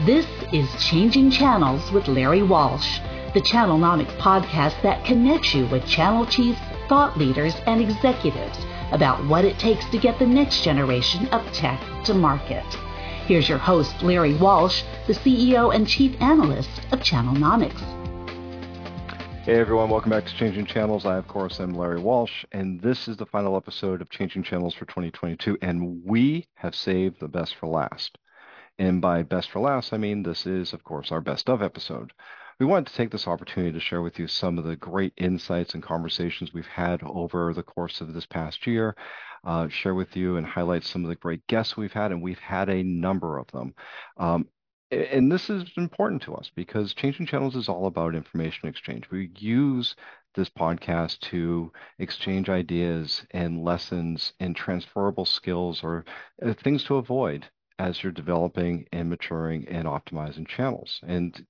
This is Changing Channels with Larry Walsh, the Channelnomics podcast that connects you with channel chiefs, thought leaders, and executives about what it takes to get the next generation of tech to market. Here's your host, Larry Walsh, the CEO and Chief Analyst of Channelnomics. Hey everyone, welcome back to Changing Channels. I, of course, am Larry Walsh, and this is the final episode of Changing Channels for 2022, and we have saved the best for last. And by best for last, I mean this is, of course, our best of episode. We wanted to take this opportunity to share with you some of the great insights and conversations we've had over the course of this past year, uh, share with you and highlight some of the great guests we've had, and we've had a number of them. Um, and this is important to us because Changing Channels is all about information exchange. We use this podcast to exchange ideas and lessons and transferable skills or uh, things to avoid as you're developing and maturing and optimizing channels and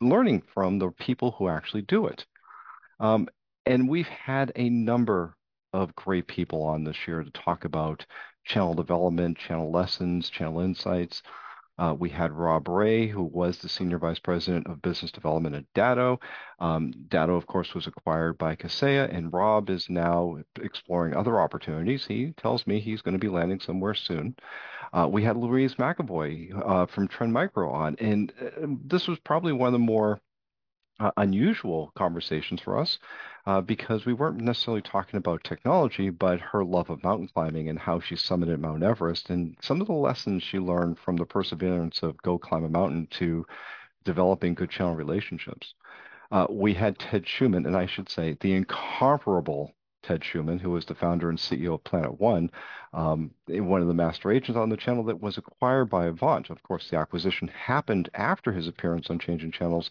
learning from the people who actually do it. Um, and we've had a number of great people on this year to talk about channel development, channel lessons, channel insights. Uh, we had Rob Ray, who was the Senior Vice President of Business Development at Datto. Um, Datto, of course, was acquired by Kaseya, and Rob is now exploring other opportunities. He tells me he's going to be landing somewhere soon. Uh, we had Louise McEvoy uh, from Trend Micro on, and this was probably one of the more unusual conversations for us uh, because we weren't necessarily talking about technology, but her love of mountain climbing and how she summited Mount Everest and some of the lessons she learned from the perseverance of go climb a mountain to developing good channel relationships. Uh, we had Ted Schuman, and I should say the incomparable Ted Schuman, who was the founder and CEO of Planet One, um, one of the master agents on the channel that was acquired by Avant. Of course, the acquisition happened after his appearance on Changing Channels.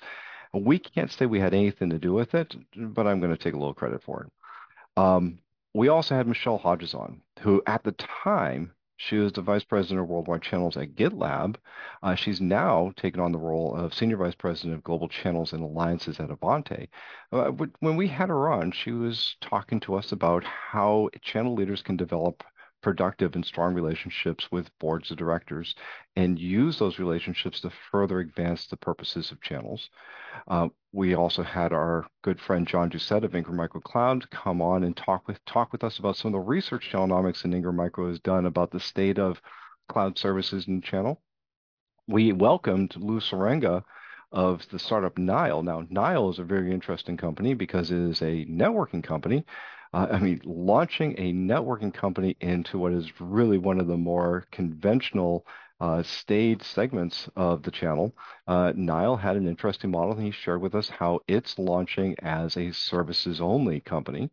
We can't say we had anything to do with it, but I'm going to take a little credit for it. Um, we also had Michelle Hodges on, who at the time she was the vice president of worldwide channels at GitLab. Uh, she's now taken on the role of senior vice president of global channels and alliances at Avant. Uh, when we had her on, she was talking to us about how channel leaders can develop productive and strong relationships with boards of directors and use those relationships to further advance the purposes of channels. Uh, we also had our good friend John Doucette of Ingram Micro Cloud come on and talk with talk with us about some of the research Channelnomics and Ingram Micro has done about the state of cloud services in channel. We welcomed Lou Serenga of the startup Nile. Now, Nile is a very interesting company because it is a networking company uh, I mean, launching a networking company into what is really one of the more conventional uh, segments of the channel. Uh, Nile had an interesting model, and he shared with us how it's launching as a services only company.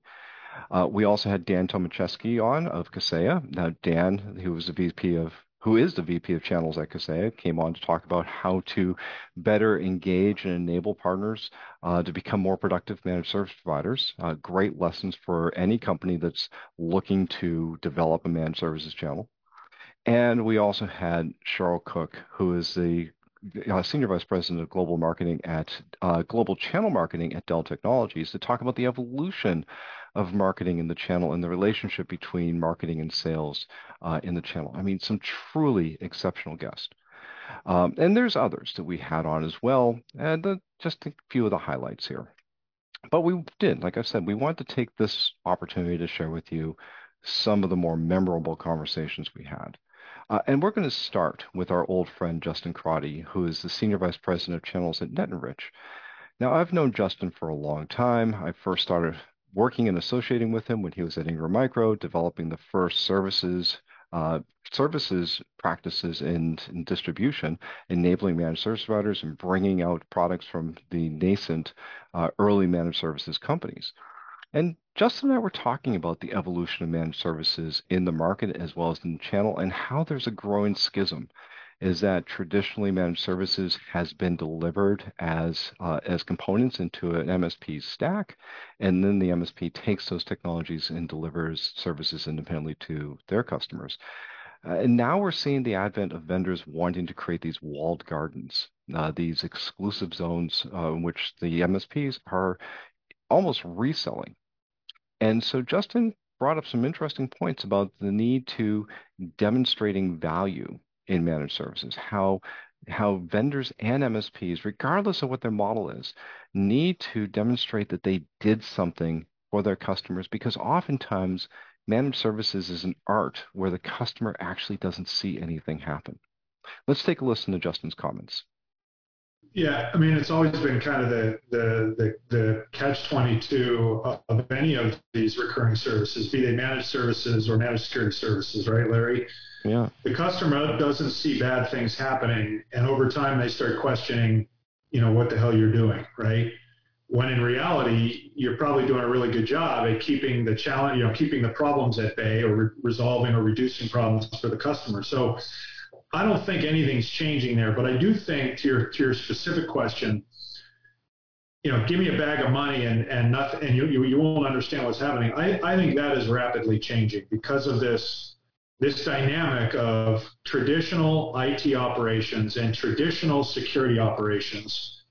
Uh, we also had Dan Tomaszewski on of Kaseya. Now, Dan, who was the VP of who is the VP of Channels at Kaseya, came on to talk about how to better engage and enable partners uh, to become more productive managed service providers. Uh, great lessons for any company that's looking to develop a managed services channel. And we also had Cheryl Cook, who is the uh, Senior Vice President of Global Marketing at uh, Global Channel Marketing at Dell Technologies, to talk about the evolution of marketing in the channel and the relationship between marketing and sales uh, in the channel. I mean, some truly exceptional guests. Um, and there's others that we had on as well, and the, just a few of the highlights here. But we did, like I said, we wanted to take this opportunity to share with you some of the more memorable conversations we had. Uh, and we're going to start with our old friend Justin Crotty, who is the Senior Vice President of Channels at NetEnrich. Now, I've known Justin for a long time. I first started working and associating with him when he was at Ingram Micro, developing the first services uh, services practices in, in, distribution, enabling managed service providers and bringing out products from the nascent uh, early managed services companies. And Justin and I were talking about the evolution of managed services in the market as well as in the channel and how there's a growing schism is that traditionally managed services has been delivered as uh, as components into an MSP stack, and then the MSP takes those technologies and delivers services independently to their customers. Uh, and now we're seeing the advent of vendors wanting to create these walled gardens, uh, these exclusive zones uh, in which the MSPs are almost reselling. And so Justin brought up some interesting points about the need to demonstrating value in managed services, how how vendors and MSPs, regardless of what their model is, need to demonstrate that they did something for their customers because oftentimes managed services is an art where the customer actually doesn't see anything happen. Let's take a listen to Justin's comments. Yeah, I mean, it's always been kind of the the the, the catch twenty two of any of these recurring services, be they managed services or managed security services, right, Larry? Yeah. The customer doesn't see bad things happening, and over time they start questioning, you know, what the hell you're doing, right? When in reality, you're probably doing a really good job at keeping the challenge, you know, keeping the problems at bay or re- resolving or reducing problems for the customer. So I don't think anything's changing there, but I do think to your to your specific question, you know, give me a bag of money and and nothing, and you you, you won't understand what's happening. I, I think that is rapidly changing because of this this dynamic of traditional IT operations and traditional security operations.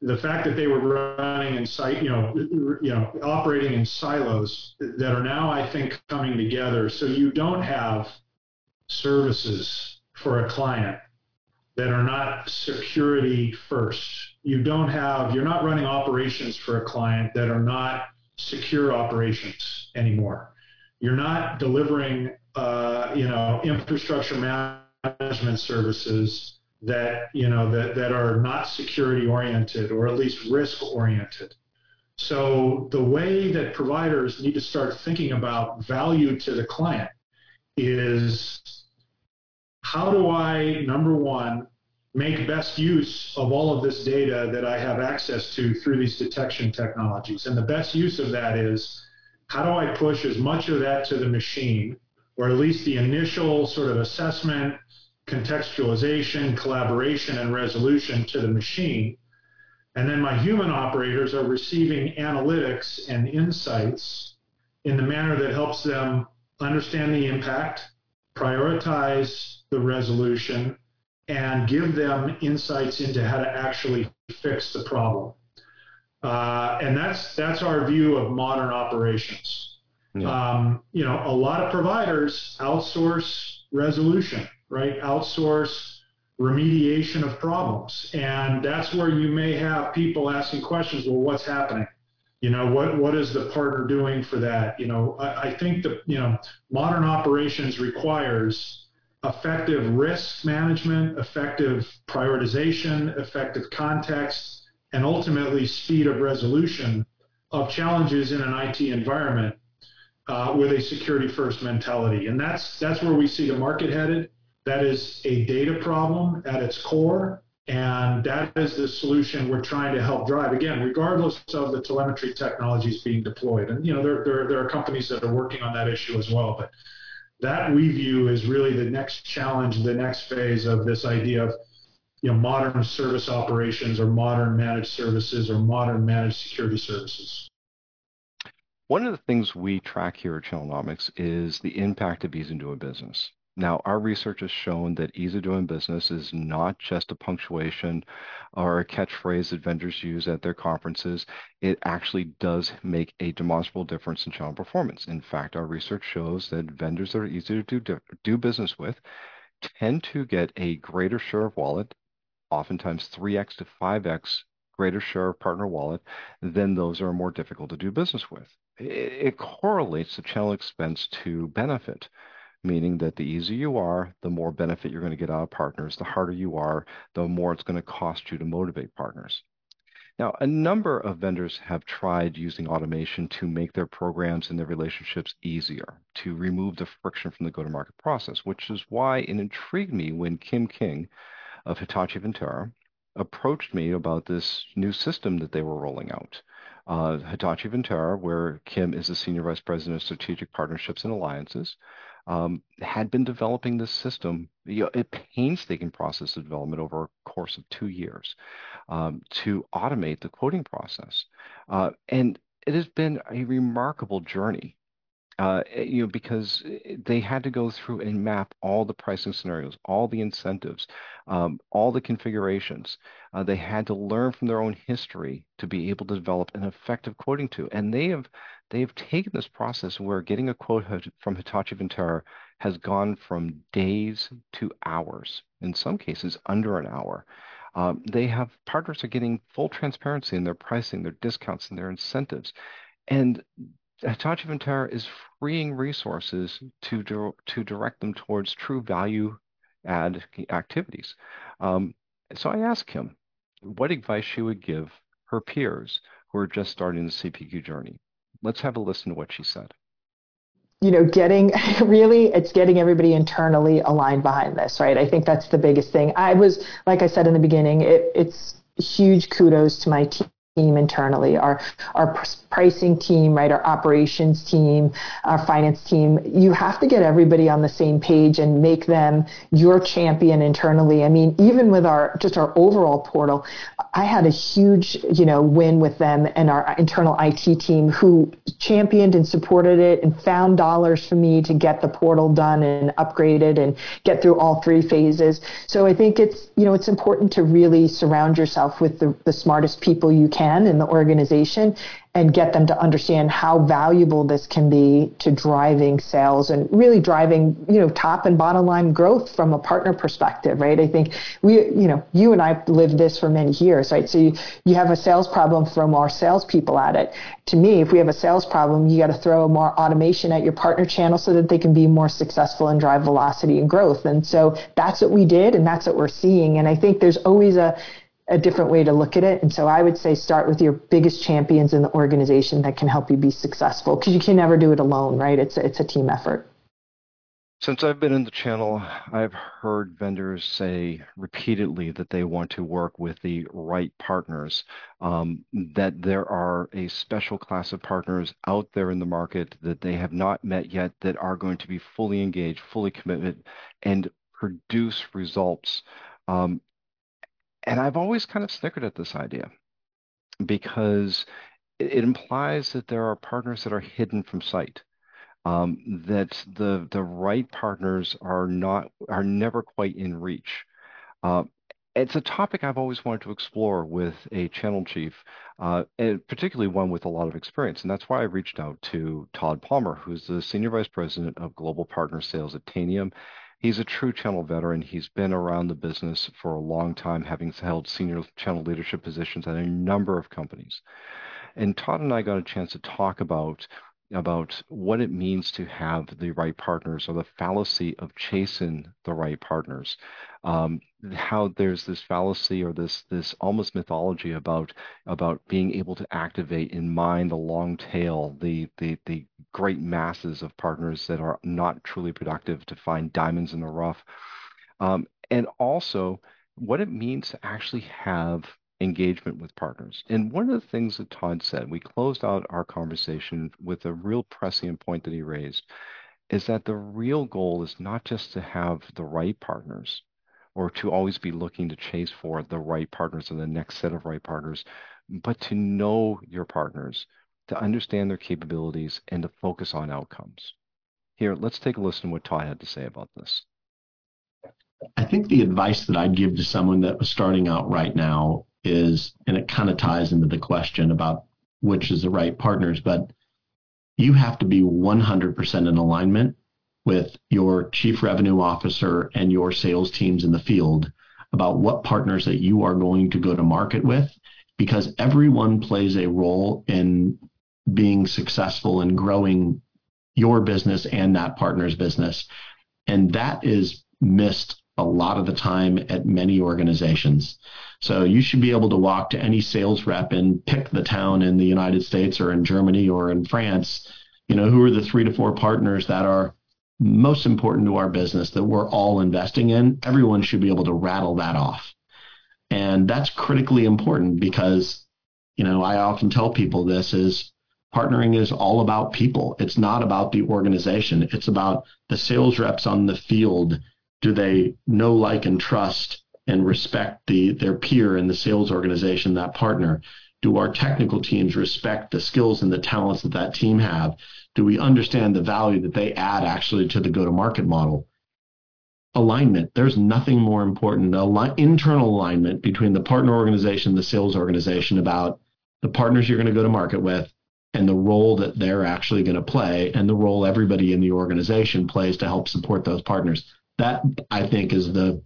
The fact that they were running in site, you know, you know, operating in silos that are now, I think, coming together. So you don't have services for a client that are not security first. You don't have, you're not running operations for a client that are not secure operations anymore. You're not delivering, uh, you know, infrastructure management services that, you know, that, that are not security oriented or at least risk oriented. So the way that providers need to start thinking about value to the client is how do I, number one, make best use of all of this data that I have access to through these detection technologies? And the best use of that is how do I push as much of that to the machine, or at least the initial sort of assessment, contextualization, collaboration, and resolution to the machine? And then my human operators are receiving analytics and insights in the manner that helps them understand the impact, prioritize the resolution and give them insights into how to actually fix the problem. Uh, and that's that's our view of modern operations. Yeah. Um, you know, a lot of providers outsource resolution, right? Outsource remediation of problems, and that's where you may have people asking questions. Well, what's happening? You know, what what is the partner doing for that? You know, I, I think the you know modern operations requires effective risk management, effective prioritization, effective context, and ultimately speed of resolution of challenges in an IT environment uh, with a security first mentality. And that's, that's where we see the market headed. That is a data problem at its core. And that is the solution we're trying to help drive. Again, regardless of the telemetry technologies being deployed. And, you know, there, there, there are companies that are working on that issue as well. But that we view is really the next challenge, the next phase of this idea of you know modern service operations or modern managed services or modern managed security services. One of the things we track here at Channelnomics is the impact of ease of doing business. Now, our research has shown that ease of doing business is not just a punctuation or a catchphrase that vendors use at their conferences. It actually does make a demonstrable difference in channel performance. In fact, our research shows that vendors that are easy to do, do business with tend to get a greater share of wallet, oftentimes 3x to 5x greater share of partner wallet than those that are more difficult to do business with. It, it correlates the channel expense to benefit meaning that the easier you are, the more benefit you're going to get out of partners. The harder you are, the more it's going to cost you to motivate partners. Now, a number of vendors have tried using automation to make their programs and their relationships easier, to remove the friction from the go-to-market process, which is why it intrigued me when Kim King of Hitachi Vantara approached me about this new system that they were rolling out. Uh, Hitachi Vantara, where Kim is the Senior Vice President of Strategic Partnerships and Alliances, um, had been developing this system, a painstaking process of development over a course of two years um, to automate the quoting process. Uh, and it has been a remarkable journey uh, eh, you know, because eh, they had to go through and map all the pricing scenarios, all the incentives, um, all the configurations. Uh, they had to learn from their own history to be able to develop an effective quoting tool. And they have they have taken this process where getting a quote from Hitachi Vantara has gone from days to hours. in some cases under an hour. Um, they have partners are getting full transparency in their pricing, their discounts, and their incentives. And Hitachi Vantara is freeing resources to to direct them towards true value add activities. Um, so I asked him what advice she would give her peers who are just starting the CPQ journey. Let's have a listen to what she said you know, getting really, it's getting everybody internally aligned behind this, right? I think that's the biggest thing. I was, like I said in the beginning, it, it's huge kudos to my team internally, our our pricing team, right, our operations team, our finance team. You have to get everybody on the same page and make them your champion internally. I mean, even with our just our overall portal, I had a huge, you know, win with them and our internal IT team who championed and supported it and found dollars for me to get the portal done and upgraded and get through all three phases. So I think it's, you know, it's important to really surround yourself with the, the smartest people you can can in the organization and get them to understand how valuable this can be to driving sales and really driving, you know, top and bottom line growth from a partner perspective, right? I think we, you know, you and I lived this for many years, right? So you, you have a sales problem from our salespeople at it. To me, if we have a sales problem, you got to throw more automation at your partner channel so that they can be more successful and drive velocity and growth. And so that's what we did and that's what we're seeing. And I think there's always a, a different way to look at it. And so I would say start with your biggest champions in the organization that can help you be successful because you can never do it alone, right? It's it's a team effort. Since I've been in the channel, I've heard vendors say repeatedly that they want to work with the right partners, um, that there are a special class of partners out there in the market that they have not met yet that are going to be fully engaged, fully committed, and produce results. Um, and I've always kind of snickered at this idea because it, implies that there are partners that are hidden from sight. Um, that the the right partners are not are never quite in reach. Uh, it's a topic I've always wanted to explore with a channel chief, uh, and particularly one with a lot of experience. And that's why I reached out to Todd Palmer, who's the Senior Vice President of Global Partner Sales at Tanium He's a true channel veteran. He's been around the business for a long time, having held senior channel leadership positions at a number of companies. And Todd and I got a chance to talk about about what it means to have the right partners or the fallacy of chasing the right partners. Um, how there's this fallacy or this this almost mythology about about being able to activate in mind the long tail, the the the great masses of partners that are not truly productive to find diamonds in the rough, um, and also what it means to actually have engagement with partners. And one of the things that Todd said, we closed out our conversation with a real prescient point that he raised, is that the real goal is not just to have the right partners or to always be looking to chase for the right partners and the next set of right partners, but to know your partners, to understand their capabilities, and to focus on outcomes. Here, let's take a listen to what Todd had to say about this. I think the advice that I'd give to someone that was starting out right now is, and it kind of ties into the question about which is the right partners, but you have to be 100% in alignment with your chief revenue officer and your sales teams in the field about what partners that you are going to go to market with because everyone plays a role in being successful and growing your business and that partner's business. And that is missed a lot of the time at many organizations. So you should be able to walk to any sales rep and pick the town in the United States or in Germany or in France. You know, who are the three to four partners that are most important to our business that we're all investing in? Everyone should be able to rattle that off. And that's critically important because, you know, I often tell people this is partnering is all about people. It's not about the organization. It's about the sales reps on the field. Do they know, like, and trust and respect the their peer in the sales organization, that partner? Do our technical teams respect the skills and the talents that that team have? Do we understand the value that they add actually to the go-to-market model? Alignment. There's nothing more important. Al- internal alignment between the partner organization, the sales organization about the partners you're going to go to market with and the role that they're actually going to play and the role everybody in the organization plays to help support those partners. That I think is the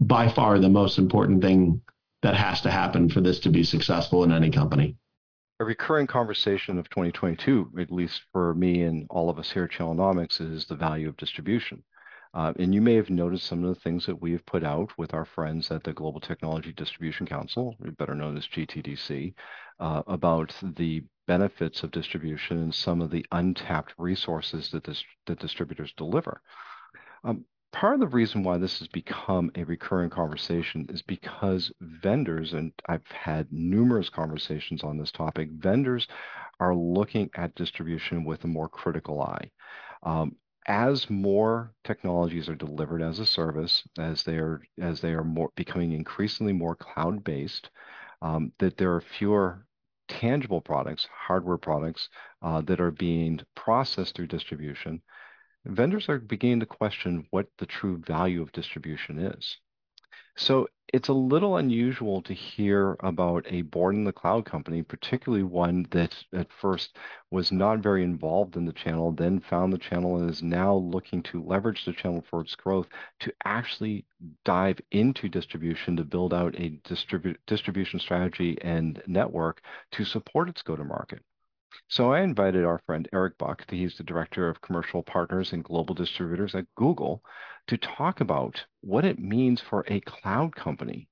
by far the most important thing that has to happen for this to be successful in any company. A recurring conversation of 2022, at least for me and all of us here at Channelnomics, is the value of distribution. Uh, and you may have noticed some of the things that we have put out with our friends at the Global Technology Distribution Council, better known as GTDC, uh, about the benefits of distribution and some of the untapped resources that, this, that distributors deliver. Um, part of the reason why this has become a recurring conversation is because vendors, and I've had numerous conversations on this topic, vendors are looking at distribution with a more critical eye. Um, as more technologies are delivered as a service, as they are as they are more becoming increasingly more cloud based, um, that there are fewer tangible products, hardware products uh, that are being processed through distribution. Vendors are beginning to question what the true value of distribution is. So it's a little unusual to hear about a born in the cloud company, particularly one that at first was not very involved in the channel, then found the channel and is now looking to leverage the channel for its growth to actually dive into distribution to build out a distribu- distribution strategy and network to support its go to market. So I invited our friend Eric Buck, he's the Director of Commercial Partners and Global Distributors at Google, to talk about what it means for a cloud company,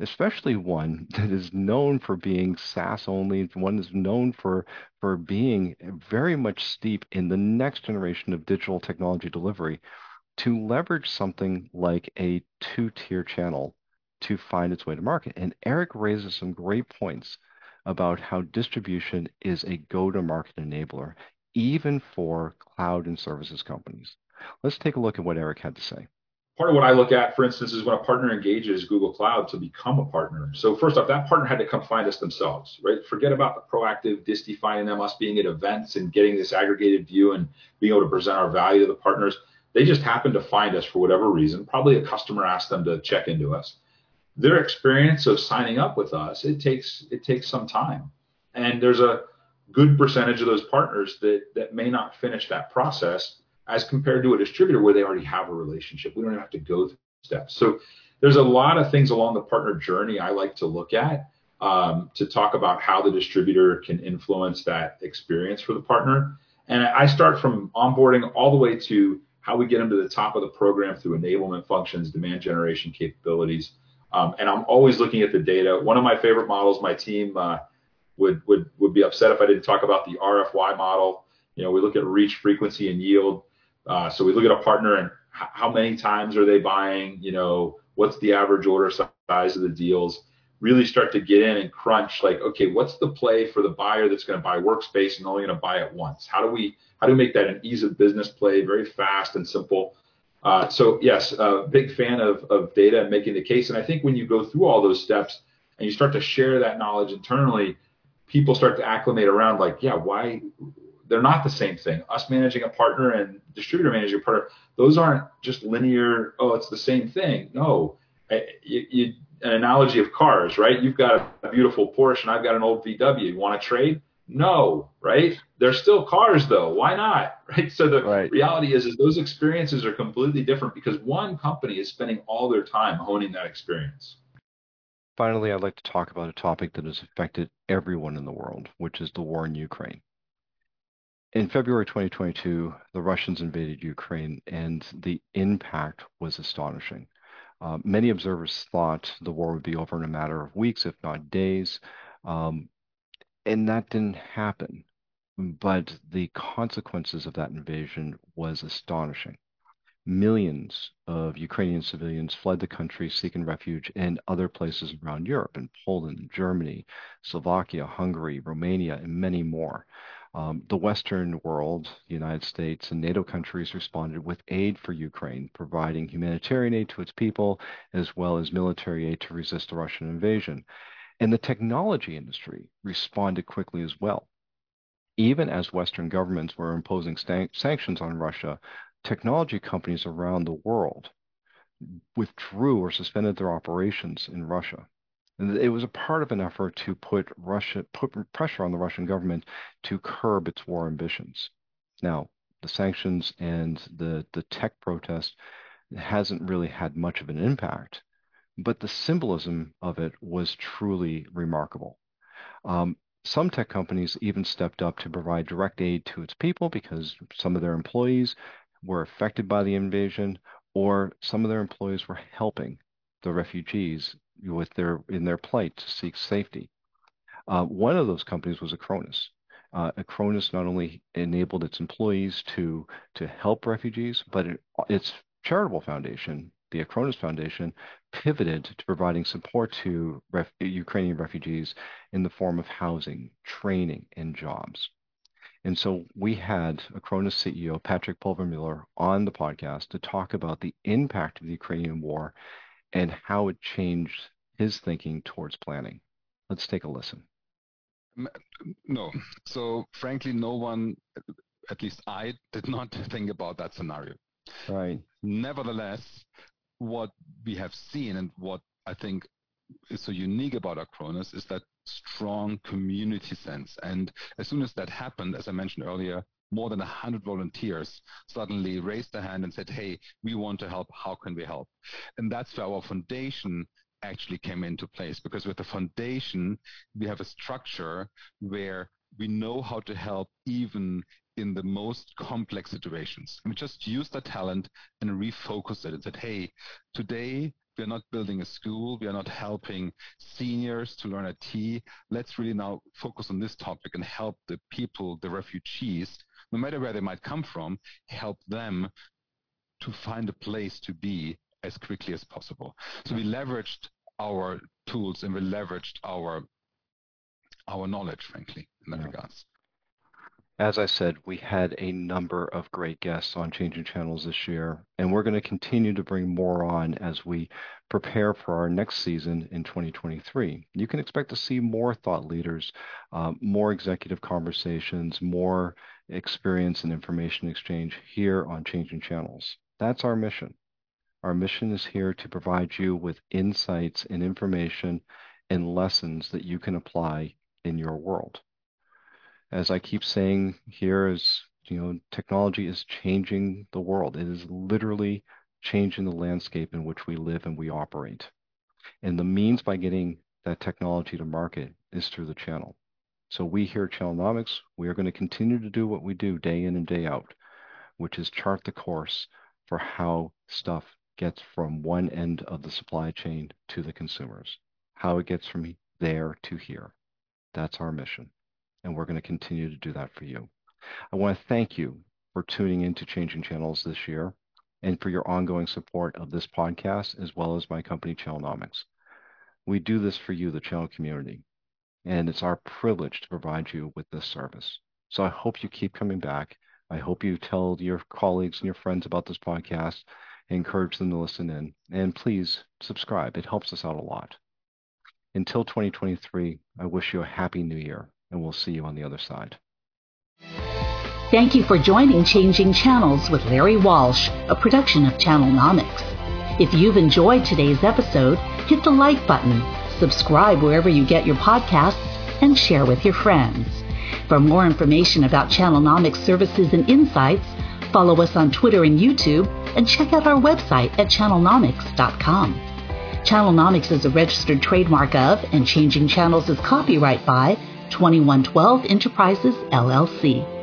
especially one that is known for being SaaS only, one that's known for, for being very much steep in the next generation of digital technology delivery, to leverage something like a two-tier channel to find its way to market. And Eric raises some great points about how distribution is a go-to-market enabler, even for cloud and services companies. Let's take a look at what Eric had to say. Part of what I look at, for instance, is when a partner engages Google Cloud to become a partner. So first off, that partner had to come find us themselves, right? Forget about the proactive disty finding them, us being at events and getting this aggregated view and being able to present our value to the partners. They just happened to find us for whatever reason. Probably a customer asked them to check into us their experience of signing up with us, it takes it takes some time. And there's a good percentage of those partners that that may not finish that process as compared to a distributor where they already have a relationship. We don't have to go through steps. So there's a lot of things along the partner journey I like to look at um, to talk about how the distributor can influence that experience for the partner. And I start from onboarding all the way to how we get them to the top of the program through enablement functions, demand generation capabilities, um, and I'm always looking at the data. One of my favorite models, my team uh, would would would be upset if I didn't talk about the RFY model. You know, we look at reach, frequency, and yield. Uh, so we look at a partner and h- how many times are they buying? You know, what's the average order size of the deals? Really start to get in and crunch. Like, okay, what's the play for the buyer that's going to buy workspace and only going to buy it once? How do we how do we make that an ease of business play, very fast and simple? Uh, so yes, a big fan of, of data and making the case. And I think when you go through all those steps and you start to share that knowledge internally, people start to acclimate around like, yeah, why they're not the same thing. Us managing a partner and distributor managing a partner, those aren't just linear. Oh, it's the same thing. No, you, you, an analogy of cars, right? You've got a beautiful Porsche and I've got an old VW. You want to trade? No, right? They're still cars though. Why not? Right? So the right. reality is is those experiences are completely different because one company is spending all their time honing that experience. Finally, I'd like to talk about a topic that has affected everyone in the world, which is the war in Ukraine. In February 2022, the Russians invaded Ukraine, and the impact was astonishing. Uh, many observers thought the war would be over in a matter of weeks, if not days. Um, and that didn't happen. But the consequences of that invasion was astonishing. Millions of Ukrainian civilians fled the country seeking refuge in other places around Europe, in Poland, Germany, Slovakia, Hungary, Romania, and many more. Um, the Western world, the United States, and NATO countries responded with aid for Ukraine, providing humanitarian aid to its people, as well as military aid to resist the Russian invasion. And the technology industry responded quickly as well. Even as Western governments were imposing sanctions on Russia, technology companies around the world withdrew or suspended their operations in Russia. And it was a part of an effort to put Russia put pressure on the Russian government to curb its war ambitions. Now, the sanctions and the the tech protest hasn't really had much of an impact but the symbolism of it was truly remarkable. Um, some tech companies even stepped up to provide direct aid to its people because some of their employees were affected by the invasion, or some of their employees were helping the refugees with their in their plight to seek safety. Uh, one of those companies was Acronis. Uh, Acronis not only enabled its employees to to help refugees, but it, its charitable foundation, the Acronis Foundation, pivoted to providing support to ref- Ukrainian refugees in the form of housing, training, and jobs. And so we had Acronis CEO Patrick Pulvermuller on the podcast to talk about the impact of the Ukrainian war and how it changed his thinking towards planning. Let's take a listen. No. So frankly, no one, at least I, did not think about that scenario. Right. Nevertheless, what we have seen and what I think is so unique about Acronis is that strong community sense. And as soon as that happened, as I mentioned earlier, more than 100 volunteers suddenly raised their hand and said, hey, we want to help. How can we help? And that's where our foundation actually came into place because with the foundation, we have a structure where we know how to help even in the most complex situations. And we just use that talent and refocus it and said, hey, today we are not building a school. We are not helping seniors to learn IT. Let's really now focus on this topic and help the people, the refugees, no matter where they might come from, help them to find a place to be as quickly as possible. So we leveraged our tools and we leveraged our our knowledge, frankly, in that yeah. regards. As I said, we had a number of great guests on Changing Channels this year, and we're going to continue to bring more on as we prepare for our next season in 2023. You can expect to see more thought leaders, uh, more executive conversations, more experience and information exchange here on Changing Channels. That's our mission. Our mission is here to provide you with insights and information and lessons that you can apply in your world as I keep saying here, is you know, technology is changing the world. It is literally changing the landscape in which we live and we operate. And the means by getting that technology to market is through the channel. So we here at Channelnomics, we are going to continue to do what we do day in and day out, which is chart the course for how stuff gets from one end of the supply chain to the consumers, how it gets from there to here. That's our mission and we're going to continue to do that for you. I want to thank you for tuning into Changing Channels this year and for your ongoing support of this podcast as well as my company, Channelnomics. We do this for you, the channel community, and it's our privilege to provide you with this service. So I hope you keep coming back. I hope you tell your colleagues and your friends about this podcast, encourage them to listen in, and please subscribe. It helps us out a lot. Until 2023, I wish you a happy new year and we'll see you on the other side. Thank you for joining Changing Channels with Larry Walsh, a production of Channelnomics. If you've enjoyed today's episode, hit the like button, subscribe wherever you get your podcasts, and share with your friends. For more information about Channelnomics services and insights, follow us on Twitter and YouTube, and check out our website at channelnomics.com. Channelnomics is a registered trademark of, and Changing Channels is copyright by 2112 Enterprises, LLC.